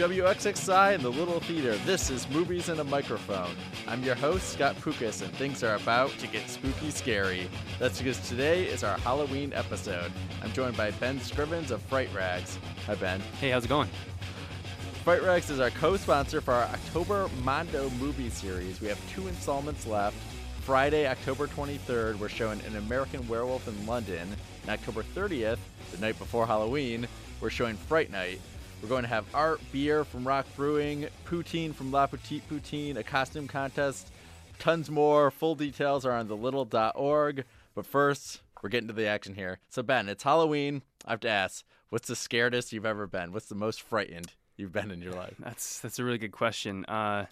WXXI and the Little Theater. This is Movies in a Microphone. I'm your host, Scott Pukos, and things are about to get spooky scary. That's because today is our Halloween episode. I'm joined by Ben Scrivens of Fright Rags. Hi, Ben. Hey, how's it going? Fright Rags is our co sponsor for our October Mondo movie series. We have two installments left. Friday, October 23rd, we're showing An American Werewolf in London. And October 30th, the night before Halloween, we're showing Fright Night. We're going to have art, beer from Roc Brewing, poutine from La Petite Poutine, a costume contest, tons more. Full details are on thelittle.org. But first, we're getting to the action here. So, Ben, it's Halloween. I have to ask, what's the scaredest you've ever been? What's the most frightened you've been in your life? That's that's a really good question. Uh,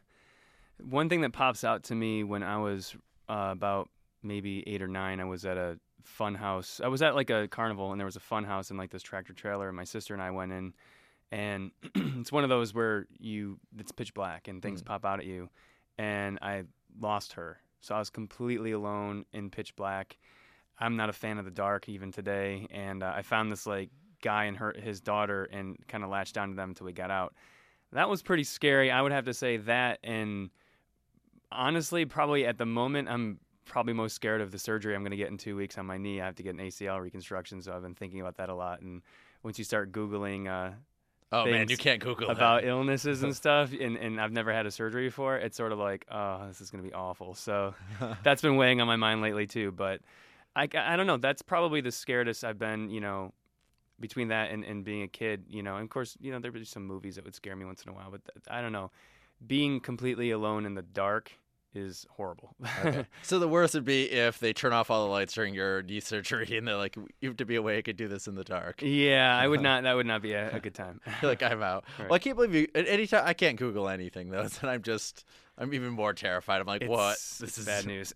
one thing that pops out to me when I was uh, about maybe eight or nine, I was at a fun house. I was at like a carnival, and there was a fun house and like this tractor trailer. And my sister and I went in, and it's one of those where you it's pitch black and things Mm. pop out at you, and I lost her. So I was completely alone in pitch black. I'm not a fan of the dark even today, and uh, I found this like guy and her his daughter and kind of latched onto them until we got out. That was pretty scary. I would have to say that, and honestly, probably at the moment, I'm probably most scared of the surgery I'm going to get in two weeks on my knee. I have to get an ACL reconstruction, so I've been thinking about that a lot. And once you start googling uh, Oh, man, you can't Google about that. illnesses and stuff, and, and I've never had a surgery before, it's sort of like, oh, this is going to be awful. So that's been weighing on my mind lately too. But I, I don't know. That's probably the scaredest I've been. You know, between that and, and being a kid. You know, and of course, you know, there were some movies that would scare me once in a while. But th- I don't know. Being completely alone in the dark is horrible. Okay. so the worst would be if they turn off all the lights during your knee surgery and they're like, you have to be awake and do this in the dark. yeah, I would not. That would not be a, a good time. Like, I'm out. Right. Well, I can't believe you. At any time, I can't Google anything though. So I'm just, I'm even more terrified. I'm like, what? This it's is bad news.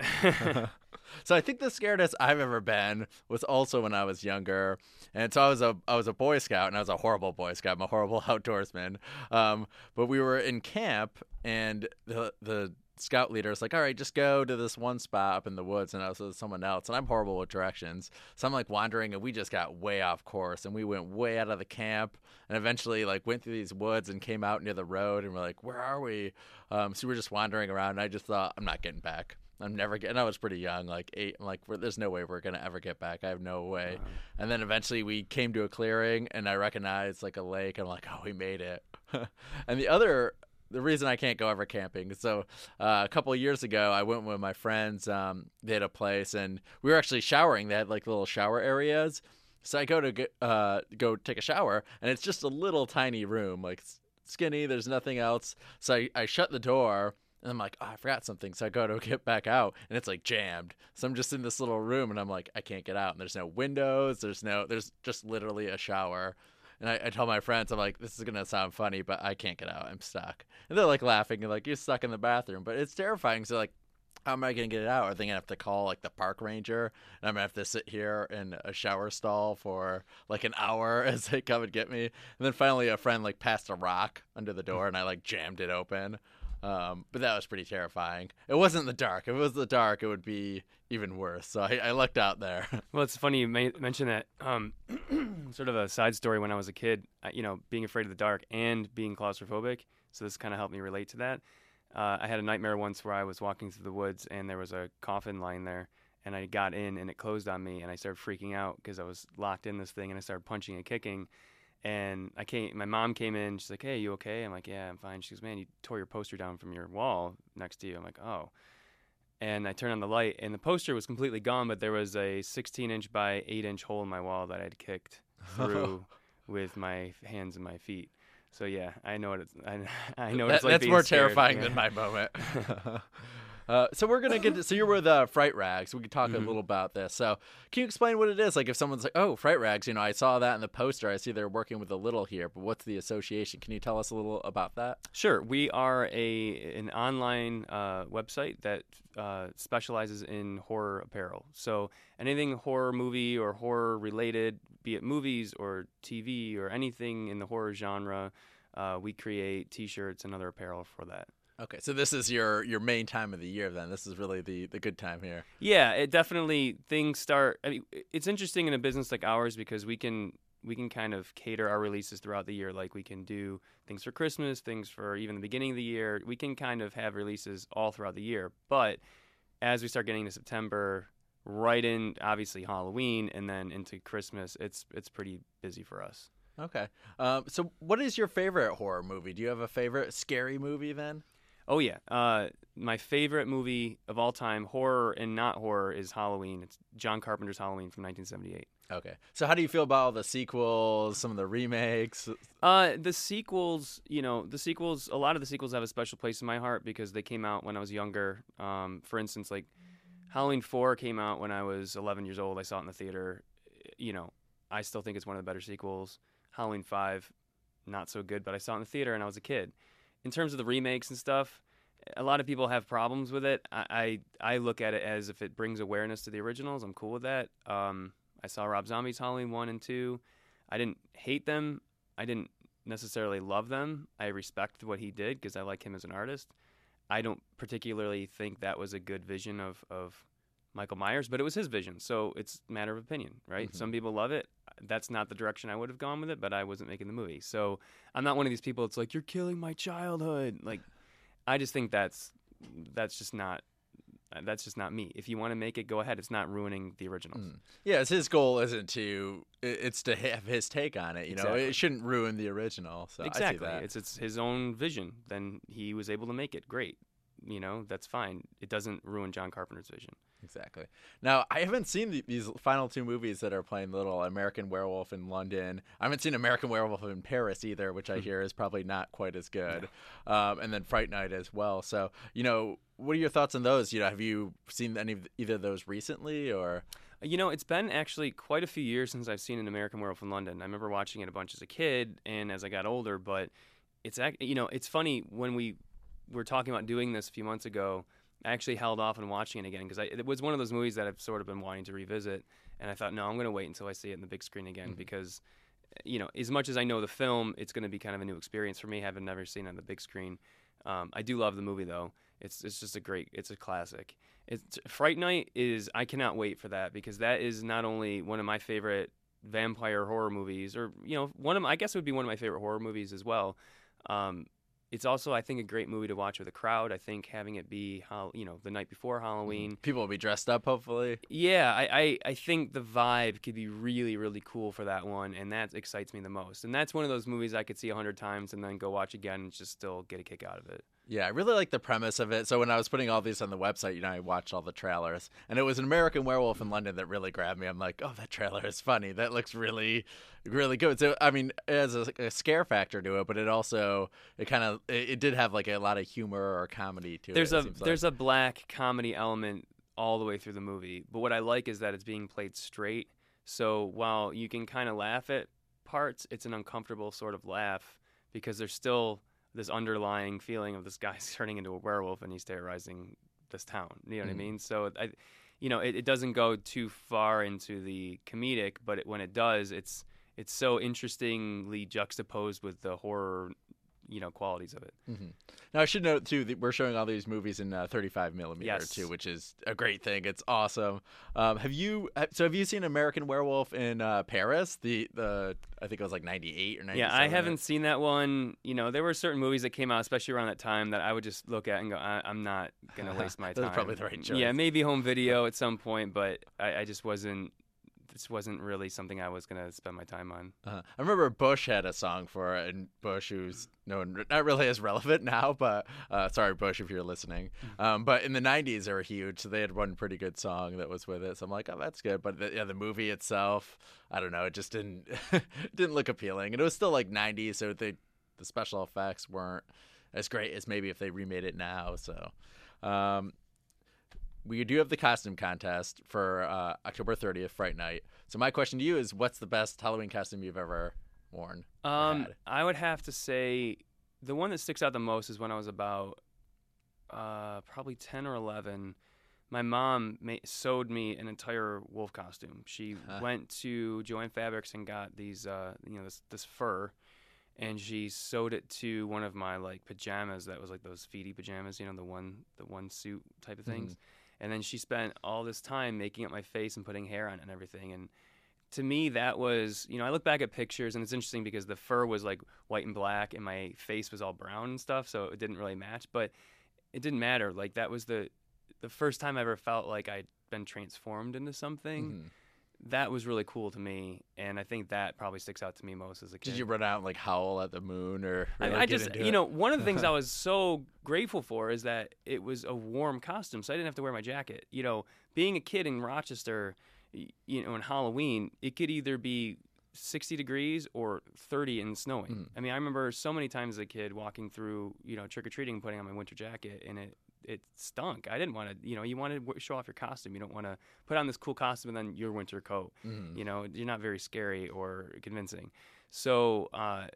so I think the scaredest I've ever been was also when I was younger, and so I was a I was a Boy Scout, and I was a horrible Boy Scout. I'm a horrible outdoorsman. Um, but we were in camp, and the the scout leader is like, "All right, just go to this one spot up in the woods," and I was with someone else, and I'm horrible with directions, so I'm like wandering, and we just got way off course, and we went way out of the camp, and eventually like went through these woods and came out near the road, and we're like, "Where are we?" Um, so we were just wandering around, and I just thought, "I'm not getting back." I'm never getting. I was pretty young, like eight. I'm like, there's no way we're gonna ever get back. I have no way. And then eventually we came to a clearing, and I recognized like a lake. I'm like, oh, we made it. and the other, the reason I can't go ever camping. So uh, a couple years ago, I went with my friends. Um, they had a place, and we were actually showering. They had like little shower areas. So I go to uh, go take a shower, and it's just a little tiny room, like skinny. There's nothing else. So I, I shut the door. And I'm like, oh, I forgot something. So I go to get back out, and it's like jammed. So I'm just in this little room, and I'm like, I can't get out. And there's no windows. There's no. There's just literally a shower. And I, I tell my friends, I'm like, this is gonna sound funny, but I can't get out. I'm stuck. And they're like laughing and like, you're stuck in the bathroom. But it's terrifying. So like, how am I gonna get it out? Are they gonna have to call like the park ranger, and I'm gonna have to sit here in a shower stall for like an hour as they come and get me? And then finally, a friend like passed a rock under the door, and I like jammed it open. Um, but that was pretty terrifying. It wasn't the dark. If it was the dark, it would be even worse. So I, I lucked out there. Well, it's funny you may mention that. Um, sort of a side story when I was a kid, you know, being afraid of the dark and being claustrophobic. So this kind of helped me relate to that. Uh, I had a nightmare once where I was walking through the woods and there was a coffin lying there, and I got in and it closed on me, and I started freaking out because I was locked in this thing, and I started punching and kicking. And I came, my mom came in. She's like, "Hey, you okay?" I'm like, "Yeah, I'm fine." She goes, "Man, you tore your poster down from your wall next to you." I'm like, "Oh." and I turned on the light, and the poster was completely gone, but there was a 16 inch by 8 inch hole in my wall that I'd kicked through with my hands and my feet. So yeah, I know what it's. I, I know what That- it's like. that's more scared, terrifying yeah. than my moment. Uh, so we're gonna get. To, so you're with uh, Fright Rags. We can talk Mhm. a little about this. So can you explain what it is? Like if someone's like, "Oh, Fright Rags," you know, I saw that in the poster. I see they're working with a little here, but what's the association? Can you tell us a little about that? Sure, we are a an online uh, website that uh, specializes in horror apparel. So anything horror movie or horror related, be it movies or TV or anything in the horror genre, uh, we create T-shirts and other apparel for that. Okay, so this is your your main time of the year. Then this is really the the good time here. Yeah, it definitely things start. I mean, it's interesting in a business like ours because we can we can kind of cater our releases throughout the year. Like we can do things for Christmas, things for even the beginning of the year. We can kind of have releases all throughout the year. But as we start getting to September, right in obviously Halloween, and then into Christmas, it's it's pretty busy for us. Okay. Um, so, what is your favorite horror movie? Do you have a favorite scary movie then? Oh yeah, uh, my favorite movie of all time, horror and not horror, is Halloween. It's John Carpenter's Halloween from 1978. Okay. So, how do you feel about all the sequels, some of the remakes? Uh, the sequels, you know, the sequels. A lot of the sequels have a special place in my heart because they came out when I was younger. Um, for instance, like Halloween Four came out when I was 11 years old. I saw it in the theater. You know, I still think it's one of the better sequels. Halloween Five, not so good, but I saw it in the theater and I was a kid. In terms of the remakes and stuff, a lot of people have problems with it. I, I, I look at it as if it brings awareness to the originals. I'm cool with that. Um, I saw Rob Zombie's Halloween one and two. I didn't hate them. I didn't necessarily love them. I respect what he did because I like him as an artist. I don't particularly think that was a good vision of of Michael Myers, but it was his vision. So it's a matter of opinion, right? Mhm. Some people love it. That's not the direction I would have gone with it, but I wasn't making the movie. So I'm not one of these people It's like, you're killing my childhood. Like, I just think that's that's just not that's just not me. If you want to make it, go ahead. It's not ruining the originals. Mm. Yeah, it's his goal isn't to. It's to have his take on it. You know, Exactly. it shouldn't ruin the original. So exactly. I see that. It's it's his own vision. Then he was able to make it. Great. You know, that's fine. It doesn't ruin John Carpenter's vision. Exactly. Now, I haven't seen the, these final two movies that are playing little American Werewolf in London. I haven't seen American Werewolf in Paris either, which I Hmm. hear is probably not quite as good. Um, and then Fright Night as well. So, you know, what are your thoughts on those? You know, have you seen any of either of those recently or? You know, it's been actually quite a few years since I've seen an American Werewolf in London. I remember watching it a bunch as a kid and as I got older, but it's ac- you know, it's funny when we were talking about doing this a few months ago. I actually held off on watching it again because it was one of those movies that I've sort of been wanting to revisit, and I thought, no, I'm going to wait until I see it in the big screen again Mhm. because, you know, as much as I know the film, it's going to be kind of a new experience for me, having never seen it on the big screen. Um, I do love the movie though; it's it's just a great, it's a classic. It's Fright Night is I cannot wait for that because that is not only one of my favorite vampire horror movies, or you know, one of my, I guess it would be one of my favorite horror movies as well. Um, it's also I think a great movie to watch with a crowd. I think having it be how you know the night before mm-hmm. Halloween. People will be dressed up, hopefully. Yeah, I, I, I think the vibe could be really, really cool for that one, and that excites me the most. And that's one of those movies I could see a hundred times and then go watch again and just still get a kick out of it. Yeah, I really like the premise of it. So when I was putting all these on the website, you know, I watched all the trailers, and it was an American Werewolf in London that really grabbed me. I'm like, oh, that trailer is funny. That looks really, really good. So I mean, it has a, a scare factor to it, but it also it kind of it, it did have like a lot of humor or comedy to There's it. a it seems like. there's a black comedy element all the way through the movie, but what I like is that it's being played straight. So while you can kind of laugh at parts, it's an uncomfortable sort of laugh because there's still this underlying feeling of this guy turning into a werewolf and he's terrorizing this town. You know what Mhm. I mean? So I, you know, it, it doesn't go too far into the comedic, but it, when it does, it's it's so interestingly juxtaposed with the horror, you know, qualities of it. hmm Now I should note too that we're showing all these movies in uh, 35 millimeter Yes. too, which is a great thing. It's awesome. Um, have you so have you seen American Werewolf in uh, Paris? The the I think it was like 98 or 97. Yeah, I haven't seen that one. You know, there were certain movies that came out, especially around that time, that I would just look at and go, I- I'm not gonna waste my time. probably the right choice. Yeah, maybe home video at some point, but I, I just wasn't. This wasn't really something I was gonna spend my time on. Uh, I remember Bush had a song for it, and Bush, who's known not really as relevant now, but uh, sorry, Bush, if you're listening. Um, but in the '90s, they were huge, so they had one pretty good song that was with it. So I'm like, oh, that's good. But the, yeah, the movie itself, I don't know, it just didn't didn't look appealing, and it was still like '90s, so the the special effects weren't as great as maybe if they remade it now. So. Um, we do have the costume contest for uh, October 30th, Fright Night. So my question to you is, what's the best Halloween costume you've ever worn? Um, had? I would have to say the one that sticks out the most is when I was about uh, probably ten or eleven. My mom ma- sewed me an entire wolf costume. She Huh. went to Jo-Ann Fabrics and got these, uh, you know, this this fur, and she sewed it to one of my like pajamas that was like those feety pajamas, you know, the one the one suit type of things. And then she spent all this time making up my face and putting hair on it and everything. And to me that was you know I look back at pictures and it's interesting because the fur was like white and black and my face was all brown and stuff, so it didn't really match. But it didn't matter. Like that was the the first time I ever felt like I'd been transformed into something. Mhm. That was really cool to me, and I think that probably sticks out to me most as a kid. Did you run out and like howl at the moon or? I, really I get just, you it? know, one of the things I was so grateful for is that it was a warm costume, so I didn't have to wear my jacket. You know, being a kid in Rochester, you know, in Halloween, it could either be 60 degrees or 30 and snowing. Mhm. I mean, I remember so many times as a kid walking through, you know, trick or treating, putting on my winter jacket, and it it stunk. I didn't want to, you know, you want to show off your costume. You don't want to put on this cool costume and then your winter coat Mhm. you know you're not very scary or convincing so uh,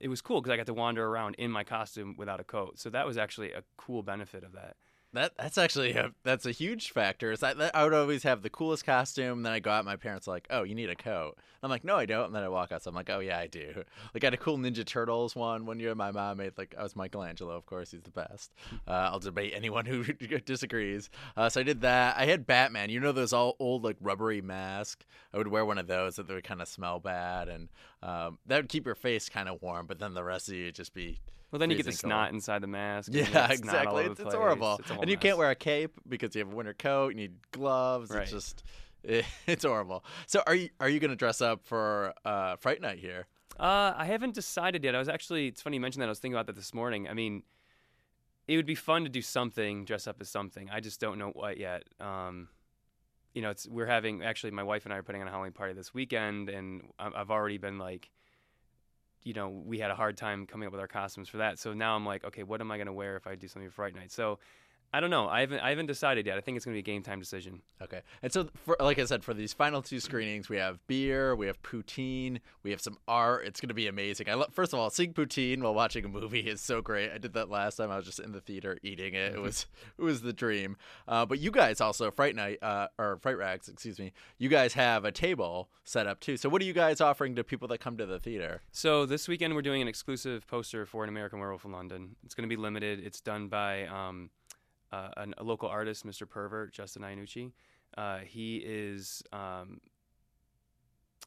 it was cool because i got to wander around in my costume without a coat so that was actually a cool benefit of that That that's actually a that's a huge factor. Is that, that I would always have the coolest costume, then I go out. My parents are like, "Oh, you need a coat." I'm like, "No, I don't." And then I walk out. So I'm like, "Oh yeah, I do." Like I had a cool Ninja Turtles one one year. My mom made like I was Michelangelo, of course, he's the best. Uh, I'll debate anyone who disagrees. Uh, so I did that. I had Batman. You know those all old like rubbery mask. I would wear one of those that would kind of smell bad, and um, that would keep your face kind of warm. But then the rest of you would just be well then you get the Freezing snot inside the mask yeah, get snot all exactly. It's, it's horrible. It's and you can't wear a cape because you have a winter coat. You need gloves. Right. It's just it's horrible. So are you are you going to dress up for uh, Fright Night here? Uh, I haven't decided yet. I was actually, it's funny you mentioned that. I was thinking about that this morning. I mean, it would be fun to do something, dress up as something. I just don't know what yet. Um, you know, it's we're having actually my wife and I are putting on a Halloween party this weekend, and I've already been like, you know, we had a hard time coming up with our costumes for that. So now I'm like, okay, what am I gonna wear if I do something for Fright Night? So I don't know. I haven't I haven't decided yet. I think it's gonna be a game time decision. Okay. And so, for, like I said, for these final two screenings, we have beer, we have poutine, we have some art. It's going to be amazing. I lo- first of all, seeing poutine while watching a movie is so great. I did that last time. I was just in the theater eating it. It was it was the dream. Uh, but you guys also Fright Night uh, or Fright Rags, excuse me. You guys have a table set up too. So what are you guys offering to people that come to the theater? So this weekend we're doing an exclusive poster for an American Werewolf in London. It's going to be limited. It's done by um, uh, an, a local artist, Mr. Pervert, Justin Iannucci. Uh, he is, um,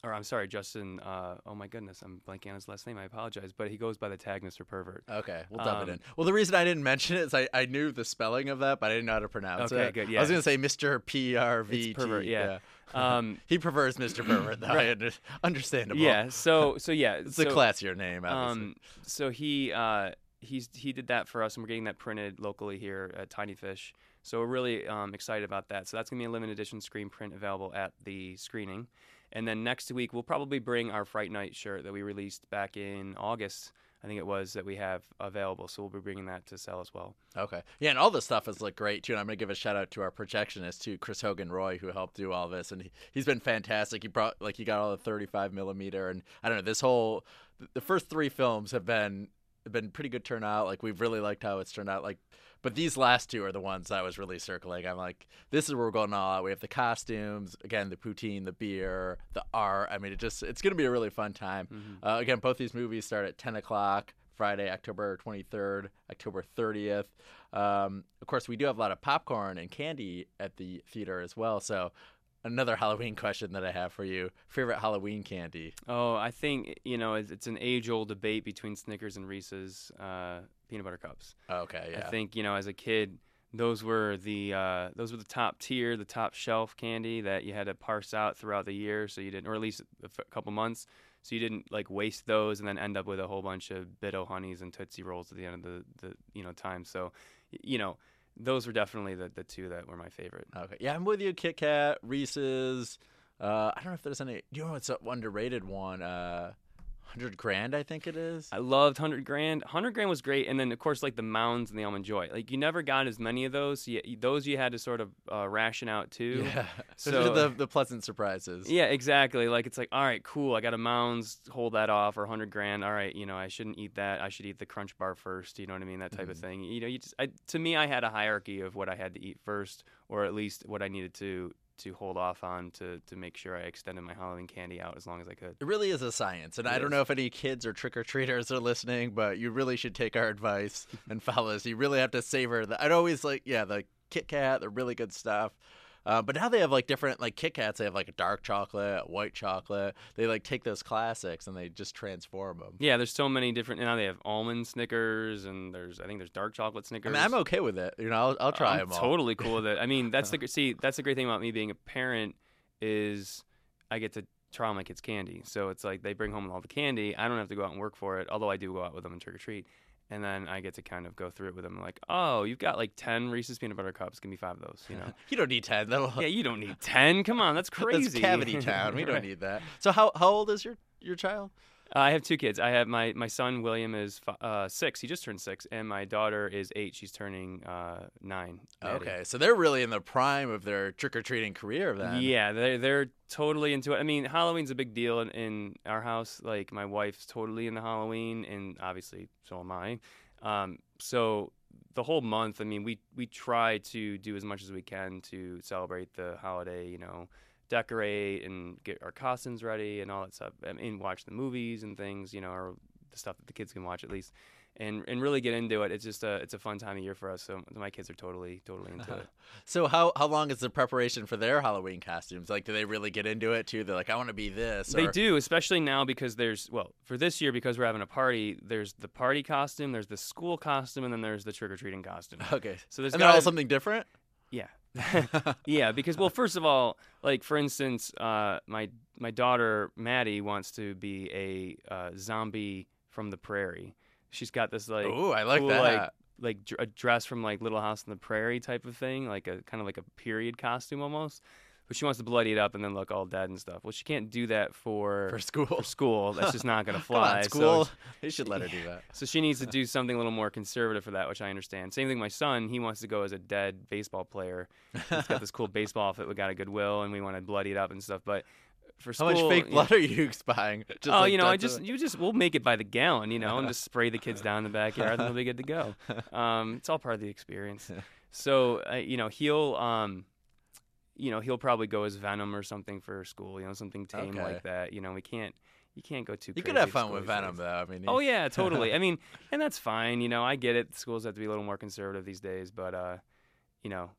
or I'm sorry, Justin. Uh, oh my goodness, I'm blanking on his last name. I apologize, but he goes by the tag Mr. Pervert. Okay, we'll dub Um, it in. Well, the reason I didn't mention it is I, I knew the spelling of that, but I didn't know how to pronounce Okay, it. good, I was gonna say Mr. P R V T. Pervert, yeah. Um, he prefers Mr. Pervert, though. Right. Under- Understandable. yeah. So so yeah. It's so, a classier name, obviously. Um, so he uh, he's he did that for us, and we're getting that printed locally here at Tiny Fish. So we're really um, excited about that. So that's gonna be a limited edition screen print available at the screening, and then next week we'll probably bring our Fright Night shirt that we released back in August. I think it was that we have available. So we'll be bringing that to sell as well. Okay. Yeah, and all this stuff is like great too. And I'm gonna give a shout out to our projectionist too, Chris Hogan Roy, who helped do all this, and he, he's been fantastic. He brought like he got all the 35 millimeter, and I don't know this whole the first three films have been been pretty good turnout. Like we've really liked how it's turned out. Like, but these last two are the ones I was really circling. I'm like, this is where we're going all out. We have the costumes, again, the poutine, the beer, the art. I mean, it just it's gonna be a really fun time. Mhm. Uh, again, both these movies start at 10 o'clock Friday, October 23rd, October 30th. Um, of course, we do have a lot of popcorn and candy at the theater as well. So, another Halloween question that I have for you favorite Halloween candy? Oh, I think you know it's, it's an age-old debate between Snickers and Reese's uh, peanut butter cups. Okay, yeah. I think you know, as a kid, those were the uh, those were the top tier, the top shelf candy that you had to parse out throughout the year, so you didn't, or at least a f- couple months, so you didn't like waste those and then end up with a whole bunch of Bit-O Honeys and Tootsie rolls at the end of the, the you know time. So, you know, those were definitely the, the two that were my favorite. Okay, yeah, I'm with you. Kit Kat, Reese's. Uh, I don't know if there's any. You know, it's an underrated one. Uh, Hundred grand, I think it is. I loved Hundred Grand. Hundred Grand was great, and then of course like the Mounds and the Almond Joy. Like you never got as many of those. So you, those you had to sort of uh, ration out too. Yeah, So- the the pleasant surprises. Yeah, exactly. Like it's like, all right, cool. I got a Mounds, hold that off, or hundred grand. All right, you know, I shouldn't eat that. I should eat the Crunch Bar first. You know what I mean? That type of Mhm. thing. You know, you just I, to me, I had a hierarchy of what I had to eat first, or at least what I needed to to hold off on to to make sure I extended my Halloween candy out as long as I could. It really is a science, and It I don't know if any kids or trick or treaters are listening, but you really should take our advice and follow us. You really have to savor the. I'd always like, yeah, the Kit Kat, the really good stuff. Uh, but now they have like different like Kit Kats. They have like a dark chocolate, white chocolate. They like take those classics and they just transform them. Yeah, there's so many different. Now they have almond Snickers, and there's I think there's dark chocolate I Snickers. mean, I'm okay with it. You know, I'll, I'll try I'm them all. totally cool with it. I mean, that's the see, that's the great thing about me being a parent is I get to try all my kids' candy. So it's like they bring home all the candy. I don't have to go out and work for it, although I do go out with them and trick or treat. And then I get to kind of go through it with them, like, oh, you've got like ten Reese's peanut butter cups. Give me five of those. You know? You don't need ten. That'll yeah, you don't need ten. Come on, that's crazy. That's cavity town. We don't need that. So how how old is your your child? Uh, I have two kids. I have my my son William is uh, six. He just turned six, and my daughter is eight. She's turning uh, nine. Okay, so they're really in the prime of their trick or treating career then. Yeah, they're they're totally into it. I mean, Halloween's a big deal in, in our house. Like my wife's totally into Halloween, and obviously so am I. Um, so the whole month, I mean, we we try to do as much as we can to celebrate the holiday. You know, decorate and get our costumes ready and all that stuff. I mean, watch the movies and things. You know, or the stuff that the kids can watch at least. And, and really get into it. It's just a it's a fun time of year for us. So my kids are totally totally into it. So how how long is the preparation for their Halloween costumes? Like, do they really get into it too? They're like, I want to be this. They or- do, especially now because there's well for this year because we're having a party. There's the party costume, there's the school costume, and then there's the trick or treating costume. Okay, So there's and they're all something different. yeah, yeah. Because well, first of all, like for instance, uh, my my daughter Maddie wants to be a uh, zombie from the prairie. She's got this like Ooh, I like cool, that. like like a dress from like Little House on the Prairie type of thing, like a kind of like a period costume almost. But she wants to bloody it up and then look all dead and stuff. Well, she can't do that for for school. for school. That's just not gonna Come fly. on, So- school. they should let her do that. So, she needs to do something a little more conservative for that, which I understand. Same thing. My son, he wants to go as a dead baseball player. He's got this cool baseball outfit. We got a Goodwill, and we want to bloody it up and stuff. But for How much fake you know- blood are you buying? Just oh, like you know, I just you just we'll make it by the gallon, you know, and just spray the kids down in the backyard, and they'll be good to go. Um, it's all part of the experience. So, uh, you know, he'll um, you know, he'll probably go as Venom or something for school, you know, something tame Okay. like that. You know, we can't you can't go too. You could have fun with Venom days. though. I mean, Oh yeah, totally. I mean, and that's fine. You know, I get it. Schools have to be a little more conservative these days, but uh, you know,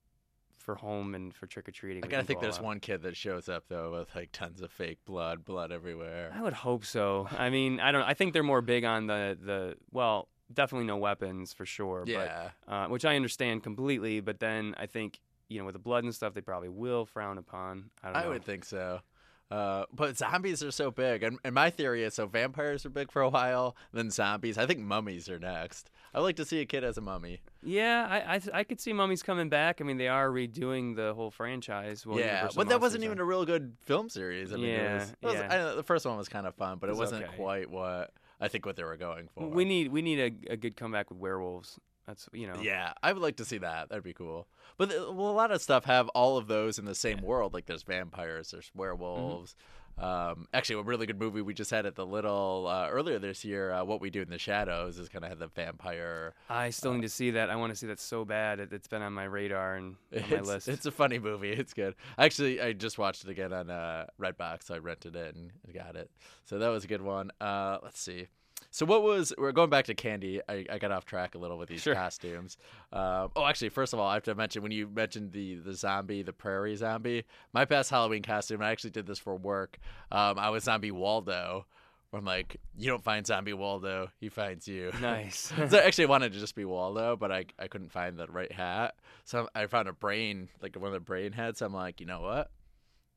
for home and for trick or treating, I gotta think there's out. one kid that shows up though with like tons of fake blood, blood everywhere. I would hope so. I mean, I don't. I think they're more big on the the well, definitely no weapons for sure. Yeah, But, uh, which I understand completely. But then I think you know with the blood and stuff, they probably will frown upon. I don't I would think so. Uh, but zombies are so big, and, and my theory is so vampires were big for a while, then zombies. I think mummies are next. I would like to see a kid as a mummy. Yeah, I, I I could see mummies coming back. I mean, they are redoing the whole franchise. Well, yeah, but that wasn't even are. a real good film series. I mean, it Yeah, was, it was- yeah. I the first one was kind of fun, but it, It was wasn't okay. quite what I think what they were going for. We need we need a, a good comeback with werewolves. That's you know. Yeah, I would like to see that. That'd be cool. But uh, well, a lot of stuff have all of those in the same world. Like there's vampires, there's werewolves. Um, actually, a really good movie we just had at the Little uh, earlier this year. Uh, what we do in the shadows is kind of had the vampire. I still need to see that. I want to see that so bad. It, it's been on my radar and on my list. it's a funny movie. It's good. Actually, I just watched it again on uh, Redbox. So I rented it and got it. So that was a good one. Uh, let's see. So what was we're going back to candy. I, I got off track a little with these Sure. costumes. Um, oh, actually, first of all, I have to mention when you mentioned the the zombie, the prairie zombie. My best Halloween costume. I actually did this for work. Um, I was zombie Waldo. I'm like, you don't find zombie Waldo, he finds you. nice. so actually, I wanted to just be Waldo, but I I couldn't find the right hat. So I found a brain, like one of the brain heads. I'm like, you know what?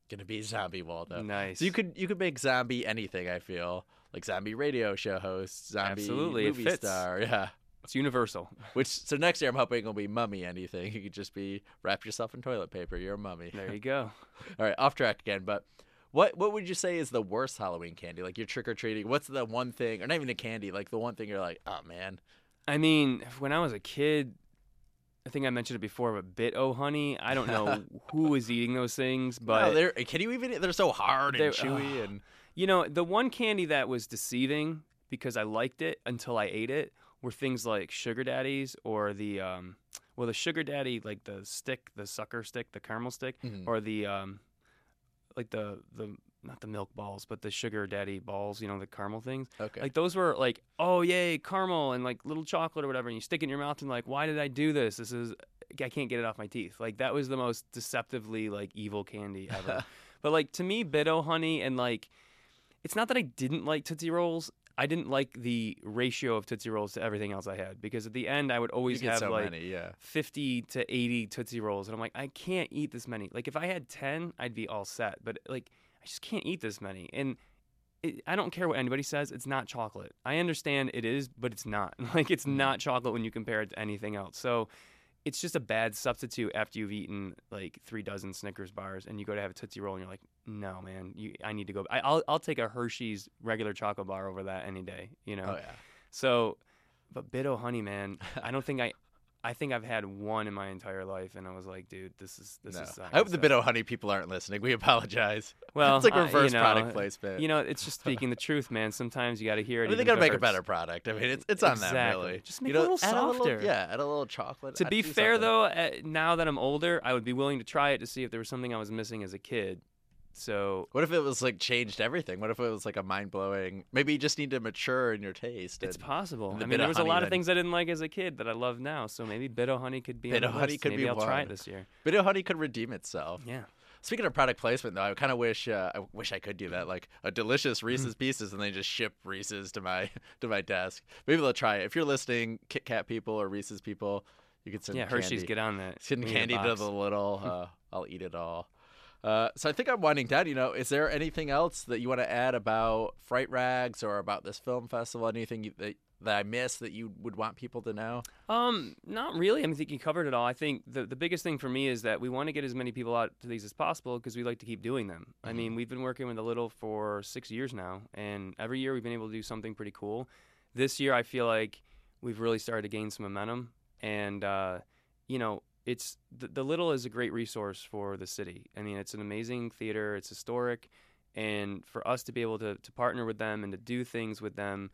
Gonna be zombie Waldo. nice. So you could you could make zombie anything. I feel like zombie radio show host, zombie Absolutely, movie star. Yeah. It's universal. Which so next year I'm hoping it'll be mummy anything. You could just be wrap yourself in toilet paper. You're a mummy. There you go. All right, off track again, but. What what would you say is the worst Halloween candy? Like you're trick or treating. What's the one thing, or not even a candy? Like the one thing you're like, oh man, I mean, when I was a kid, I think I mentioned it before, but Bit oh Honey. I don't know who was eating those things, but no, they're can you even? They're so hard and chewy ugh. and You know, the one candy that was deceiving because I liked it until I ate it were things like sugar daddies or the um well the sugar daddy like the stick, the sucker stick, the caramel stick Mhm. or the um like the the not the milk balls, but the sugar daddy balls, you know, the caramel things. okay. Like those were like, oh yay, caramel and like little chocolate or whatever, and you stick it in your mouth and like, why did I do this? This is I can't get it off my teeth. Like that was the most deceptively like evil candy ever. but like to me, Bit-O Honey and like, it's not that I didn't like Tootsie Rolls. I didn't like the ratio of Tootsie Rolls to everything else I had because at the end I would always get have so like many, yeah. 50 to 80 Tootsie Rolls. And I'm like, I can't eat this many. Like, if I had 10, I'd be all set. But, like, I just can't eat this many. And it, I don't care what anybody says. It's not chocolate. I understand it is, but it's not. Like, it's mm. not chocolate when you compare it to anything else. So, it's just a bad substitute after you've eaten like three dozen Snickers bars and you go to have a Tootsie Roll and you're like, no, man, you, I need to go. I, I'll, I'll take a Hershey's regular chocolate bar over that any day, you know? Oh yeah. So, but Bit-O Honey, man, I don't think I, I think I've had one in my entire life, and I was like, dude, this is this No. is. I hope the Bit-O Honey people aren't listening. We apologize. Well, it's like uh, you reverse know, product placement. You know, it's just speaking the truth, man. Sometimes you got to hear it. I mean, they got to make a better product. I mean, it's it's on them Exactly. really. Just make you it a know, little add little- softer. yeah, add a little chocolate. To be fair, something. though, uh, now that I'm older, I would be willing to try it to see if there was something I was missing as a kid. So What if it was like changed everything? What if it was like a mind blowing? Maybe you just need to mature in your taste. it's and possible. and I mean, there was a lot of things I didn't like as a kid that I love now. So maybe Bit-O Honey could be the Honey list. could maybe be I'll try it this year. Bit-O Honey could redeem itself. Yeah. Speaking of product placement, though, I kind of wish uh, I wish I could do that. Like a delicious Reese's Pieces, and they just ship Reese's to my to my desk. Maybe they'll try it. If you're listening, Kit Kat people or Reese's people, you could send Yeah, Hershey's candy. get on that. send candy to the little. Uh, I'll eat it all. Uh, so I think I'm winding down. You know, is there anything else that you want to add about Fright Rags or about this film festival? Anything you, that that I missed that you would want people to know? Um, not really. I mean, I think you covered it all. I think the the biggest thing for me is that we want to get as many people out to these as possible because we like to keep doing them. I mean, we've been working with the little for six years now, and every year we've been able to do something pretty cool. This year, I feel like we've really started to gain some momentum, and uh, you know, it's the, the little is a great resource for the city. I mean, it's an amazing theater. It's historic, and for us to be able to to partner with them and to do things with them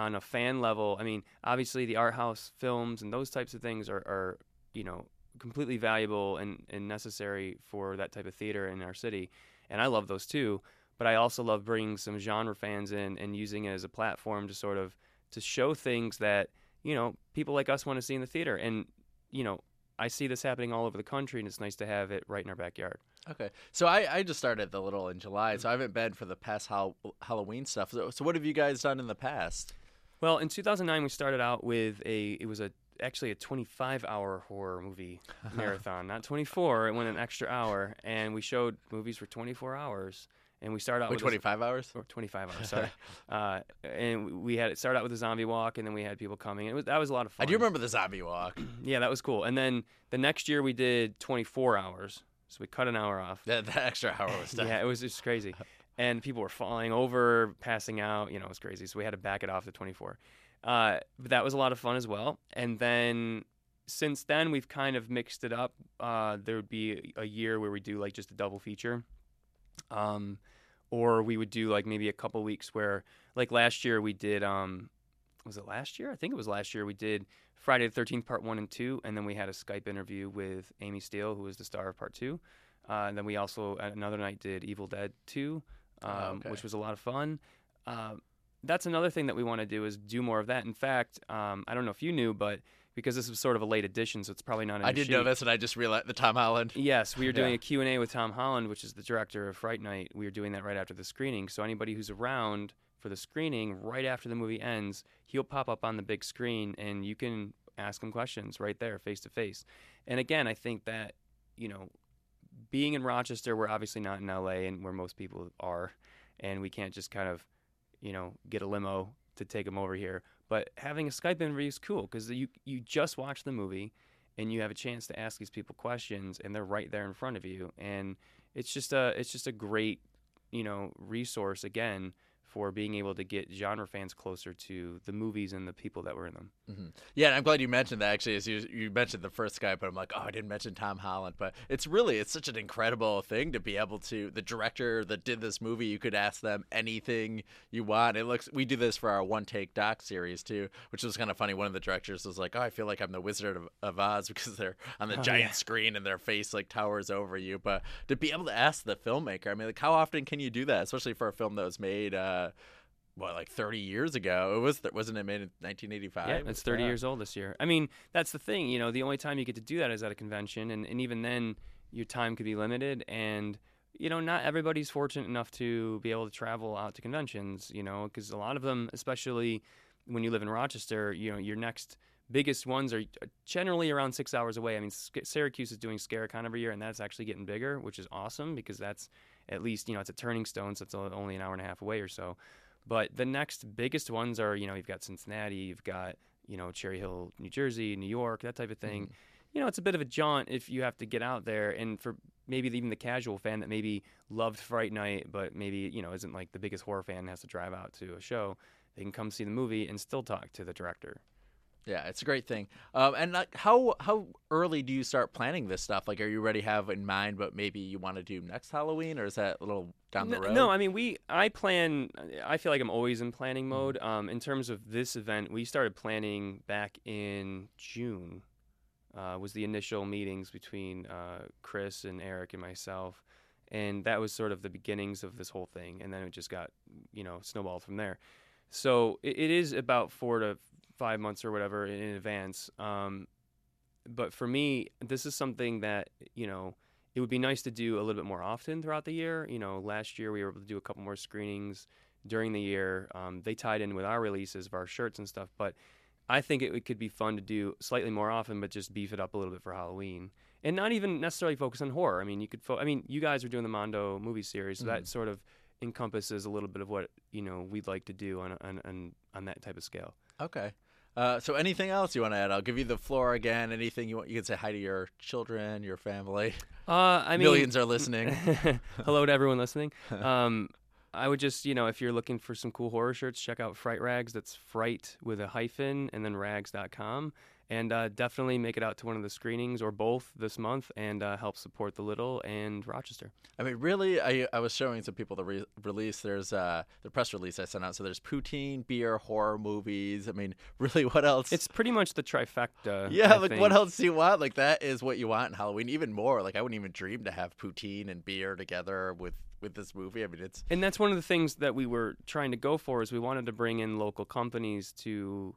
on a fan level. I mean, obviously the art house films and those types of things are, are you know, completely valuable and, and necessary for that type of theater in our city. And I love those too. But I also love bringing some genre fans in and using it as a platform to sort of to show things that you know people like us want to see in the theater. And you know, I see this happening all over the country, and it's nice to have it right in our backyard. Okay, so I, I just started the little in July, so I haven't been for the past hal- Halloween stuff. So, so what have you guys done in the past? Well, in 2009, we started out with a. It was a actually a 25 hour horror movie marathon, not 24. It went an extra hour, and we showed movies for 24 hours. And we started out Wait, with a- 25 hours? or 25 hours, sorry. uh, and we had it start out with a zombie walk, and then we had people coming. It was that was a lot of fun I do remember the zombie walk. Yeah, that was cool. And then the next year we did 24 hours, so we cut an hour off. that, that extra hour was. Yeah, it was just crazy. And people were falling over, passing out. You know, it was crazy. So we had to back it off to 24. Uh, but that was a lot of fun as well. And then since then, we've kind of mixed it up. Uh, there would be a year where we do like just a double feature. Um, or we would do like maybe a couple weeks where, like last year, we did. Um, was it last year? I think it was last year. We did Friday the 13th, part one and two. And then we had a Skype interview with Amy Steel, who was the star of part two. Uh, and then we also another night did Evil Dead 2, um, Oh, okay. which was a lot of fun. Uh, that's another thing that we want to do is do more of that. In fact, um, I don't know if you knew, but because this was sort of a late edition, so it's probably not. I did know sheet. this, and I just realized the Tom Holland. Yes, we were doing Yeah. a Q&A with Tom Holland, which is the director of Fright Night. We were doing that right after the screening. So anybody who's around for the screening, right after the movie ends, he'll pop up on the big screen and you can ask him questions right there, face to face. And again, I think that, you know, being in Rochester, we're obviously not in LA and where most people are, and we can't just kind of, you know, get a limo to take them over here. But having a Skype interview is cool because you you just watch the movie and you have a chance to ask these people questions and they're right there in front of you. And it's just a it's just a great you know resource again for being able to get genre fans closer to the movies and the people that were in them. hmm Yeah, and I'm glad you mentioned that. Actually, as you you mentioned the first guy, but I'm like, oh, I didn't mention Tom Holland. But it's really it's such an incredible thing to be able to the director that did this movie. You could ask them anything you want. It looks we do this for our one take doc series too, which was kind of funny. One of the directors was like, oh, I feel like I'm the Wizard of, of Oz because they're on the Oh, giant yeah. screen and their face like towers over you. But to be able to ask the filmmaker, I mean, like how often can you do that, especially for a film that was made. Uh, what like 30 years ago. It was wasn't it made in 1985? Yeah, it's 30 years old this year. I mean, that's the thing. You know, the only time you get to do that is at a convention, and, and even then, your time could be limited. And you know, not everybody's fortunate enough to be able to travel out to conventions. You know, because a lot of them, especially when you live in Rochester, you know, your next biggest ones are uh, generally around six hours away. I mean, Syracuse is doing Scare-A-Con every year, and that's actually getting bigger, which is awesome because that's at least you know it's a Turning Stone, so it's only an hour and a half away or so. But the next biggest ones are, you know, you've got Cincinnati, you've got, you know, Cherry Hill, New Jersey, New York, that type of thing. Mm-hmm. You know, it's a bit of a jaunt if you have to get out there. And for maybe even the casual fan that maybe loved Fright Night, but maybe, you know, isn't like the biggest horror fan has to drive out to a show, they can come see the movie and still talk to the director. Yeah, it's a great thing. Um, and like, how how early do you start planning this stuff? Like, are you already have in mind what maybe you want to do next Halloween, or is that a little down the road? No, I mean we. I plan. I feel like I'm always in planning mm-hmm. mode. Um, in terms of this event, we started planning back in June. Uh, was the initial meetings between uh, Chris and Eric and myself, and that was sort of the beginnings of this whole thing. And then it just got, you know, snowballed from there. So it, it is about four to five months or whatever in, advance. Um, but for me, this is something that you know it would be nice to do a little bit more often throughout the year. You know, last year we were able to do a couple more screenings during the year. Um, they tied in with our releases of our shirts and stuff, but I think it, it, could be fun to do slightly more often, but just beef it up a little bit for Halloween, and not even necessarily focus on horror. I mean, you could. Fo- I mean, you guys are doing the Mondo movie series, so mm-hmm. that sort of encompasses a little bit of what you know we'd like to do on on on, on that type of scale. Okay. Uh, so anything else you want to add? I'll give you the floor again. Anything you want? You can say hi to your children, your family. Uh, I mean, millions are listening. hello to everyone listening. Um, I would just, you know, if you're looking for some cool horror shirts, check out Fright Rags. That's fright with a hyphen and then rags.com and uh, definitely make it out to one of the screenings or both this month and uh, help support the little and rochester. I mean really i, I was showing some people the re- release. There's uh, the press release i sent out. So there's poutine beer horror movies. I mean really what else? It's pretty much the trifecta yeah I like think. what else do you want? Like that is what you want in halloween. Even more like i wouldn't even dream to have poutine and beer together with with this movie. I mean, it's and that's one of the things that we were trying to go for is we wanted to bring in local companies to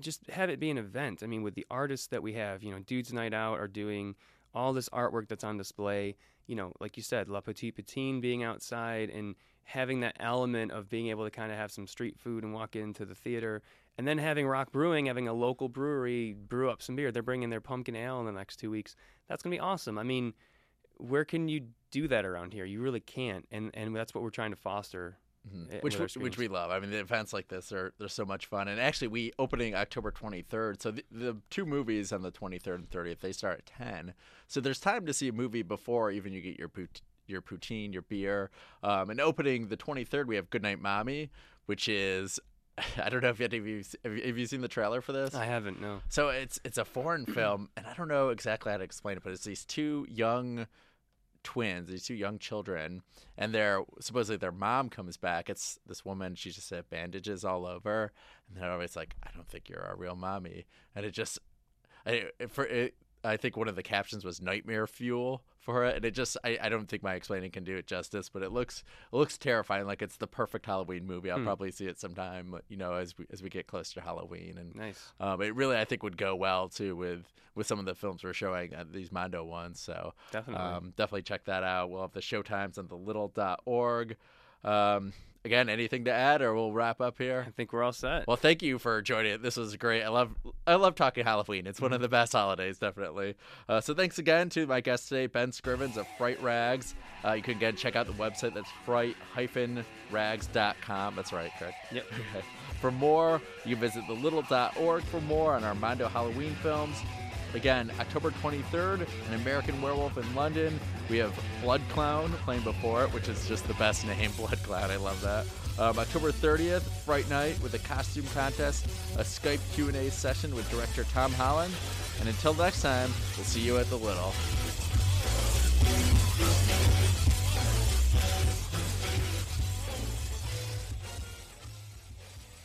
just have it be an event. I mean, with the artists that we have, you know, Dudes Night Out are doing all this artwork that's on display. You know, like you said, La Petite Poutine being outside and having that element of being able to kind of have some street food and walk into the theater. And then having Roc Brewing, having a local brewery brew up some beer. They're bringing their pumpkin ale in the next two weeks. That's going to be awesome. I mean, where can you do that around here? You really can't. And, and that's what we're trying to foster Mm-hmm. Which which we love. I mean, the events like this are they're so much fun. And actually, we opening October 23rd. So the, the two movies on the 23rd and 30th they start at 10. So there's time to see a movie before even you get your pout- your poutine, your beer. Um, and opening the 23rd, we have Goodnight Mommy, which is I don't know if you have you have you seen the trailer for this? I haven't. No. So it's it's a foreign film, and I don't know exactly how to explain it, but it's these two young twins, these two young children, and they're supposedly their mom comes back. It's this woman. She just had bandages all over, and they're always like, "I don't think you're our real mommy," and it just, I for it, I think one of the captions was "nightmare fuel" for it, and it just I, I don't think my explaining can do it justice, but it looks it looks terrifying. Like it's the perfect Halloween movie. I'll hmm. probably see it sometime, you know, as we as we get closer to Halloween. And nice. Um, it really I think would go well too with with some of the films we're showing uh, these Mondo ones. So definitely um, definitely check that out. We'll have the showtimes on the little.org. Um, again, anything to add, or we'll wrap up here? I think we're all set. Well, thank you for joining. This was great. I love I love talking Halloween. It's one of the best holidays, definitely. Uh, so thanks again to my guest today, Ben Scrivens of Fright Rags. Uh, you can again check out the website. That's fright-rags.com. That's right, correct? Yep. Okay. For more, you can visit thelittle.org for more on our Mondo Halloween films. Again, October 23rd, an American Werewolf in London. We have Blood Clown playing before it, which is just the best name, Blood Clown. I love that. Um, October 30th, Fright Night with a costume contest, a Skype Q&A session with director Tom Holland. And until next time, we'll see you at the Little.